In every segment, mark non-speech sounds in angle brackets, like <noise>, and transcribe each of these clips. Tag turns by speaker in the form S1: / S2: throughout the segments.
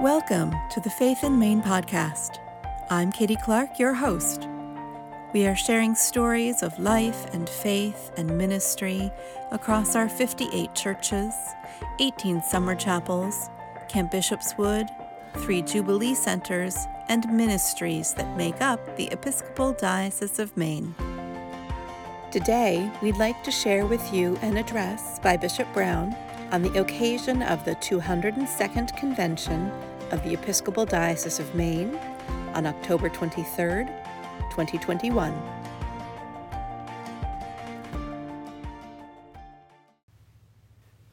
S1: Welcome to the Faith in Maine podcast. I'm Katie Clark, your host. We are sharing stories of life and faith and ministry across our 58 churches, 18 summer chapels, Camp Bishopswood, three Jubilee centers, and ministries that make up the Episcopal Diocese of Maine. Today, we'd like to share with you an address by Bishop Brown on the occasion of the 202nd Convention of the Episcopal Diocese of Maine on October 23, 2021.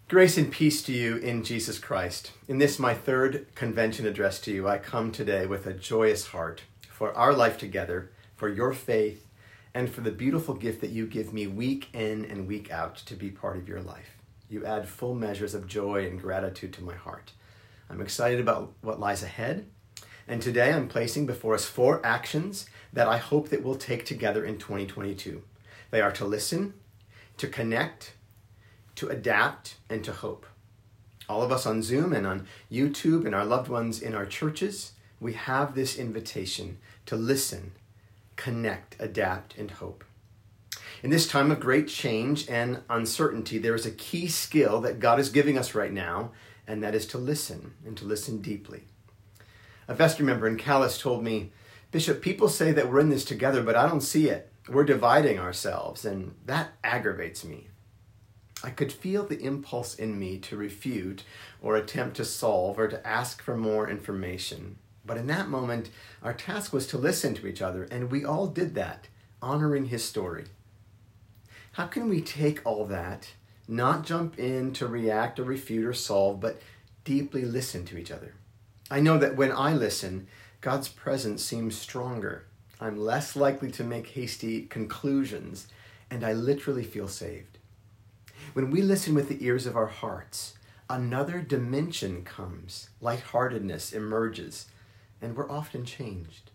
S2: Grace and peace to you in Jesus Christ. In this, my third convention address to you, I come today with a joyous heart for our life together, for your faith, and for the beautiful gift that you give me week in and week out to be part of your life. You add full measures of joy and gratitude to my heart. I'm excited about what lies ahead. And today I'm placing before us four actions that I hope that we'll take together in 2022. They are to listen, to connect, to adapt, and to hope. All of us on Zoom and on YouTube and our loved ones in our churches, we have this invitation to listen, connect, adapt, and hope. In this time of great change and uncertainty, there is a key skill that God is giving us right now, and that is to listen and to listen deeply. A vestry member in Calais told me, Bishop, people say that we're in this together, but I don't see it. We're dividing ourselves, and that aggravates me. I could feel the impulse in me to refute or attempt to solve or to ask for more information. But in that moment, our task was to listen to each other, and we all did that, honoring his story. How can we take all that, not jump in to react or refute or solve, but deeply listen to each other? I know that when I listen, God's presence seems stronger. I'm less likely to make hasty conclusions, and I literally feel saved. When we listen with the ears of our hearts, another dimension comes, lightheartedness emerges, and we're often changed.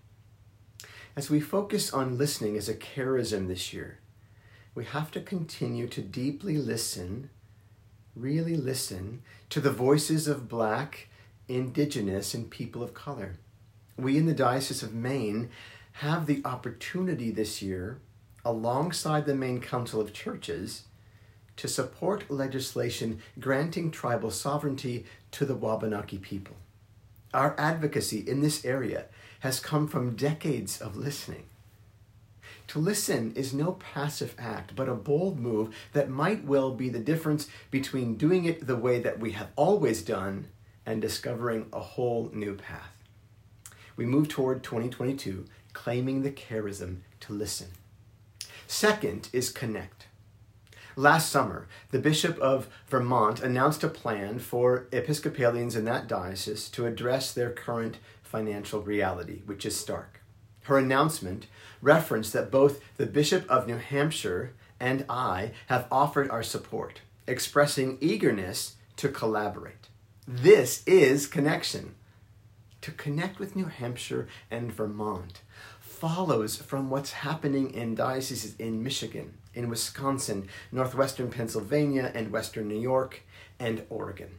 S2: As we focus on listening as a charism this year, we have to continue to deeply listen, really listen, to the voices of Black, Indigenous, and people of color. We in the Diocese of Maine have the opportunity this year, alongside the Maine Council of Churches, to support legislation granting tribal sovereignty to the Wabanaki people. Our advocacy in this area has come from decades of listening. To listen is no passive act, but a bold move that might well be the difference between doing it the way that we have always done and discovering a whole new path. We move toward 2022 claiming the charism to listen. Second is connect. Last summer, the Bishop of Vermont announced a plan for Episcopalians in that diocese to address their current financial reality, which is stark. Her announcement referenced that both the Bishop of New Hampshire and I have offered our support, expressing eagerness to collaborate. This is connection. To connect with New Hampshire and Vermont follows from what's happening in dioceses in Michigan, in Wisconsin, northwestern Pennsylvania, and western New York, and Oregon.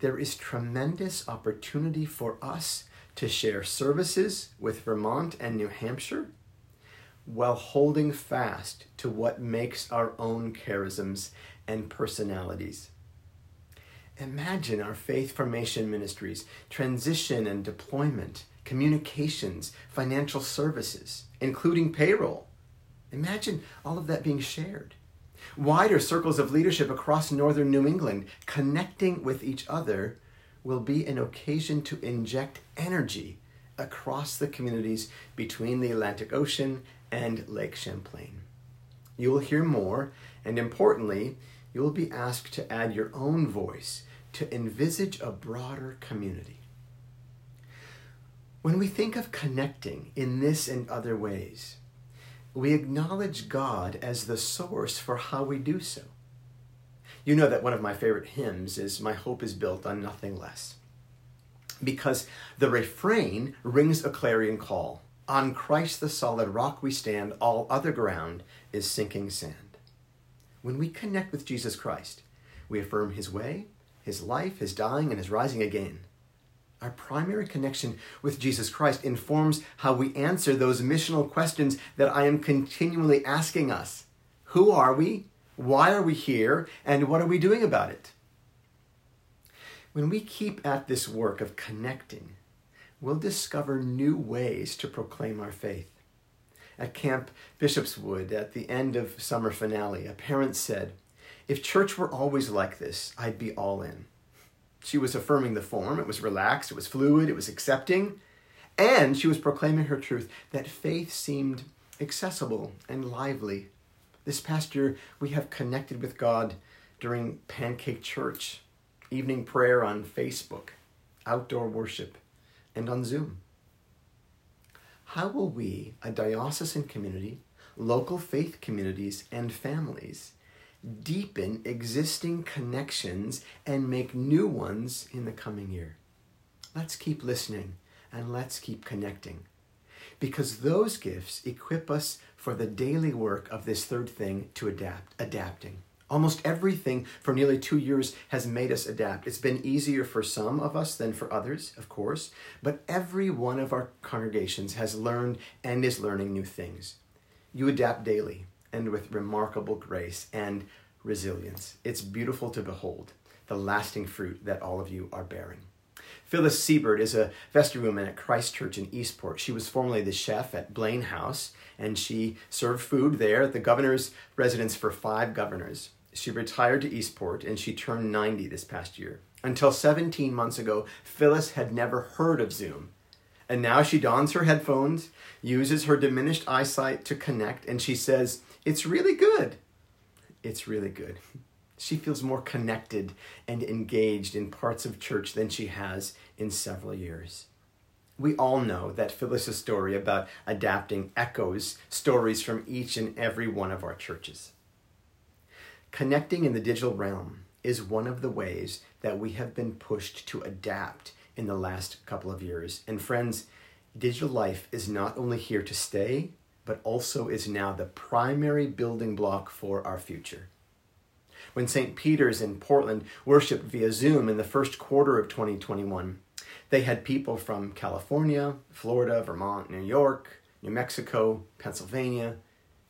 S2: There is tremendous opportunity for us to share services with Vermont and New Hampshire while holding fast to what makes our own charisms and personalities. Imagine our faith formation ministries, transition and deployment, communications, financial services, including payroll. Imagine all of that being shared. Wider circles of leadership across northern New England connecting with each other will be an occasion to inject energy across the communities between the Atlantic Ocean and Lake Champlain. You will hear more, and importantly, you will be asked to add your own voice to envisage a broader community. When we think of connecting in this and other ways, we acknowledge God as the source for how we do so. You know that one of my favorite hymns is My Hope is Built on Nothing Less. Because the refrain rings a clarion call On Christ the solid rock we stand, all other ground is sinking sand. When we connect with Jesus Christ, we affirm his way, his life, his dying, and his rising again. Our primary connection with Jesus Christ informs how we answer those missional questions that I am continually asking us Who are we? Why are we here? And what are we doing about it? When we keep at this work of connecting, we'll discover new ways to proclaim our faith. At Camp Bishopswood, at the end of summer finale, a parent said, If church were always like this, I'd be all in. She was affirming the form, it was relaxed, it was fluid, it was accepting, and she was proclaiming her truth that faith seemed accessible and lively. This past year, we have connected with God during Pancake Church, evening prayer on Facebook, outdoor worship, and on Zoom. How will we, a diocesan community, local faith communities, and families, deepen existing connections and make new ones in the coming year? Let's keep listening and let's keep connecting. Because those gifts equip us for the daily work of this third thing to adapt, adapting. Almost everything for nearly two years has made us adapt. It's been easier for some of us than for others, of course, but every one of our congregations has learned and is learning new things. You adapt daily and with remarkable grace and resilience. It's beautiful to behold the lasting fruit that all of you are bearing. Phyllis Siebert is a vestrywoman at Christ Church in Eastport. She was formerly the chef at Blaine House, and she served food there at the governor's residence for five governors. She retired to Eastport and she turned 90 this past year. Until 17 months ago, Phyllis had never heard of Zoom. And now she dons her headphones, uses her diminished eyesight to connect, and she says, It's really good. It's really good. She feels more connected and engaged in parts of church than she has in several years. We all know that Phyllis's story about adapting echoes stories from each and every one of our churches. Connecting in the digital realm is one of the ways that we have been pushed to adapt in the last couple of years. And friends, digital life is not only here to stay, but also is now the primary building block for our future. When St. Peter's in Portland worshiped via Zoom in the first quarter of 2021, they had people from California, Florida, Vermont, New York, New Mexico, Pennsylvania,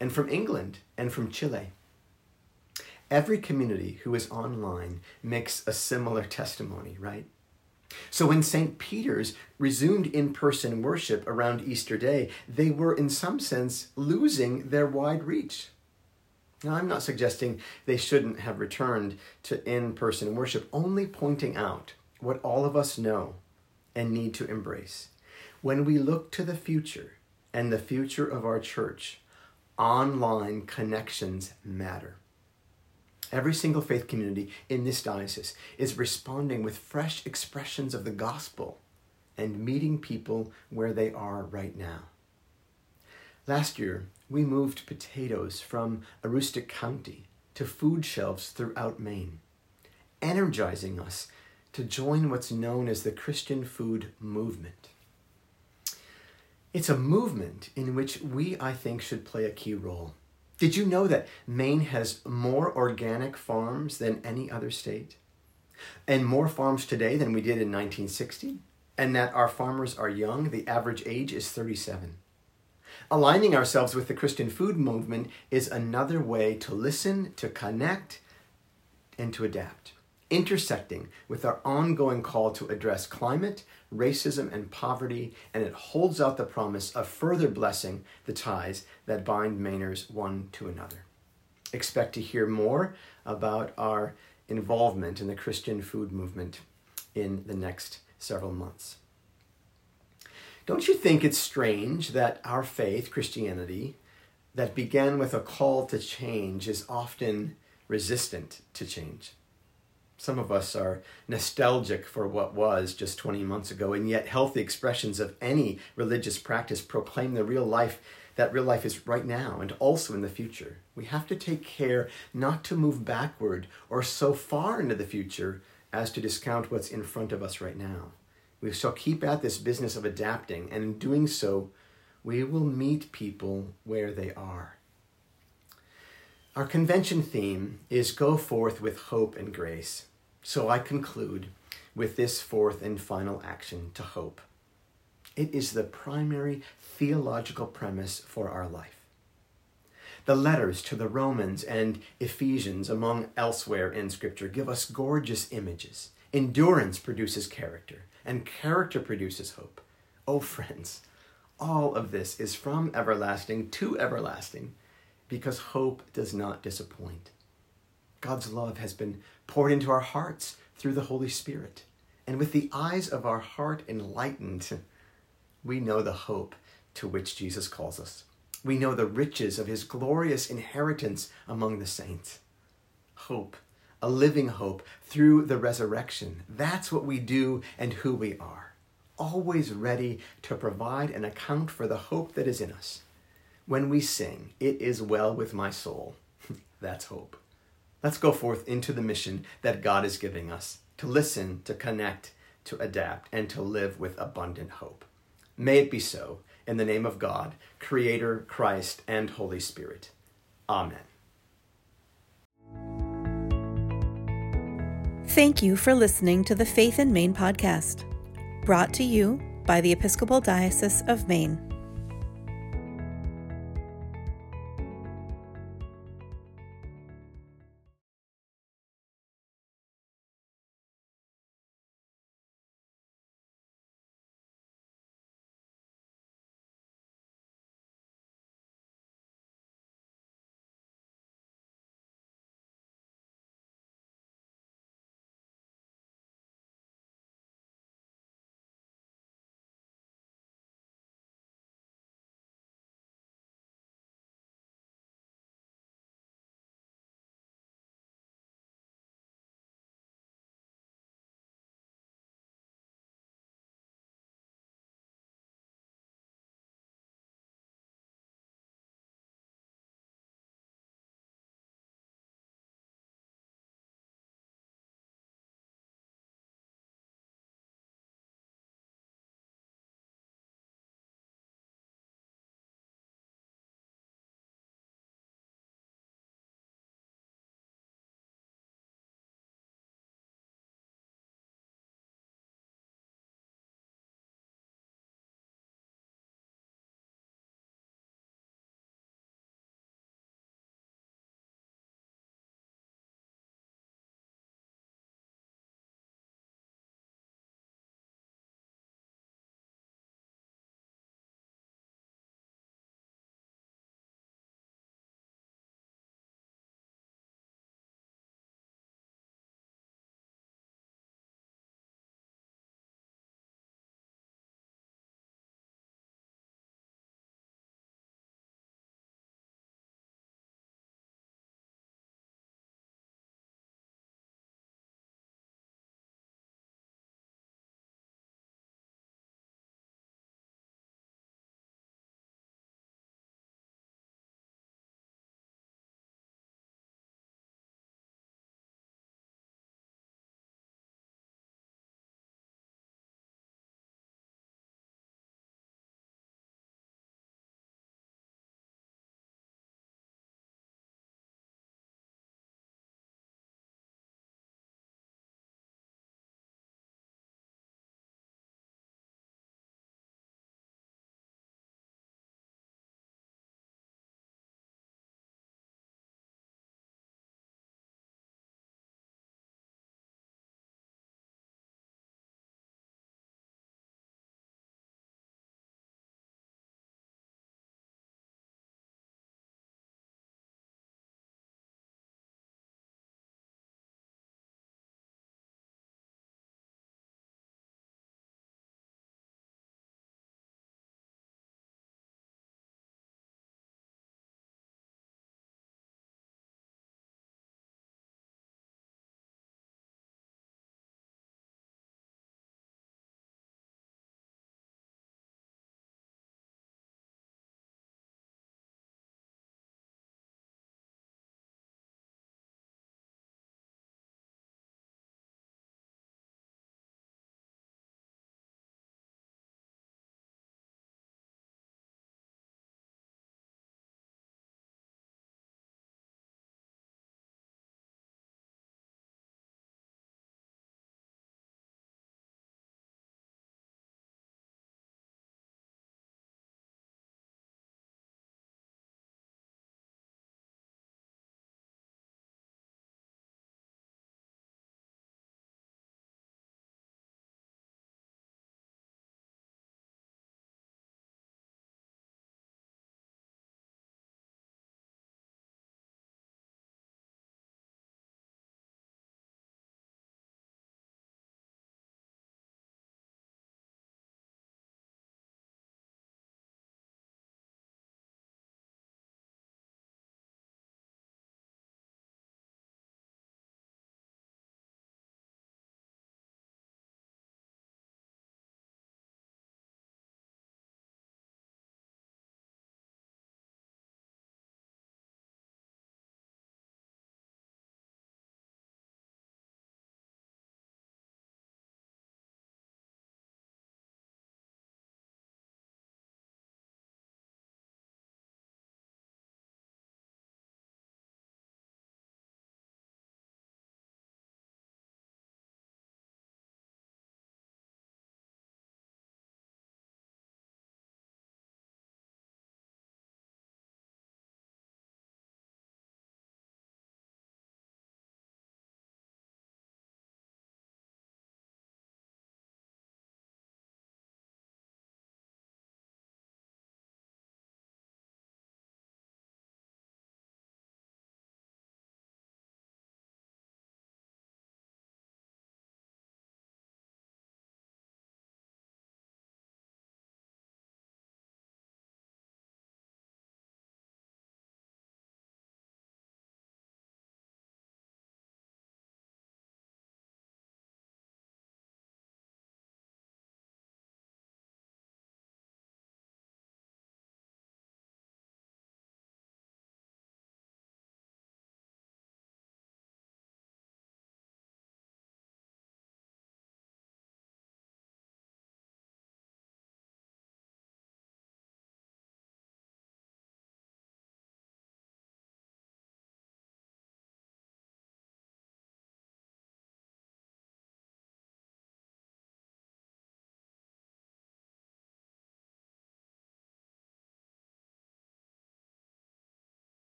S2: and from England and from Chile. Every community who is online makes a similar testimony, right? So when St. Peter's resumed in person worship around Easter Day, they were in some sense losing their wide reach. Now, I'm not suggesting they shouldn't have returned to in person worship, only pointing out what all of us know and need to embrace. When we look to the future and the future of our church, online connections matter. Every single faith community in this diocese is responding with fresh expressions of the gospel and meeting people where they are right now. Last year, we moved potatoes from Aroostook County to food shelves throughout Maine, energizing us to join what's known as the Christian food movement. It's a movement in which we, I think, should play a key role. Did you know that Maine has more organic farms than any other state? And more farms today than we did in 1960? And that our farmers are young, the average age is 37. Aligning ourselves with the Christian food movement is another way to listen, to connect, and to adapt intersecting with our ongoing call to address climate, racism, and poverty, and it holds out the promise of further blessing the ties that bind Mainers one to another. Expect to hear more about our involvement in the Christian food movement in the next several months. Don't you think it's strange that our faith, Christianity, that began with a call to change, is often resistant to change? Some of us are nostalgic for what was just 20 months ago, and yet healthy expressions of any religious practice proclaim the real life that real life is right now and also in the future. We have to take care not to move backward or so far into the future as to discount what's in front of us right now. We shall keep at this business of adapting, and in doing so, we will meet people where they are. Our convention theme is Go Forth with Hope and Grace. So I conclude with this fourth and final action to hope. It is the primary theological premise for our life. The letters to the Romans and Ephesians, among elsewhere in Scripture, give us gorgeous images. Endurance produces character, and character produces hope. Oh, friends, all of this is from everlasting to everlasting because hope does not disappoint. God's love has been poured into our hearts through the Holy Spirit. And with the eyes of our heart enlightened, we know the hope to which Jesus calls us. We know the riches of his glorious inheritance among the saints. Hope, a living hope through the resurrection. That's what we do and who we are. Always ready to provide an account for the hope that is in us. When we sing, It is well with my soul, <laughs> that's hope. Let's go forth into the mission that God is giving us to listen, to connect, to adapt, and to live with abundant hope. May it be so, in the name of God, Creator, Christ, and Holy Spirit. Amen.
S1: Thank you for listening to the Faith in Maine podcast, brought to you by the Episcopal Diocese of Maine.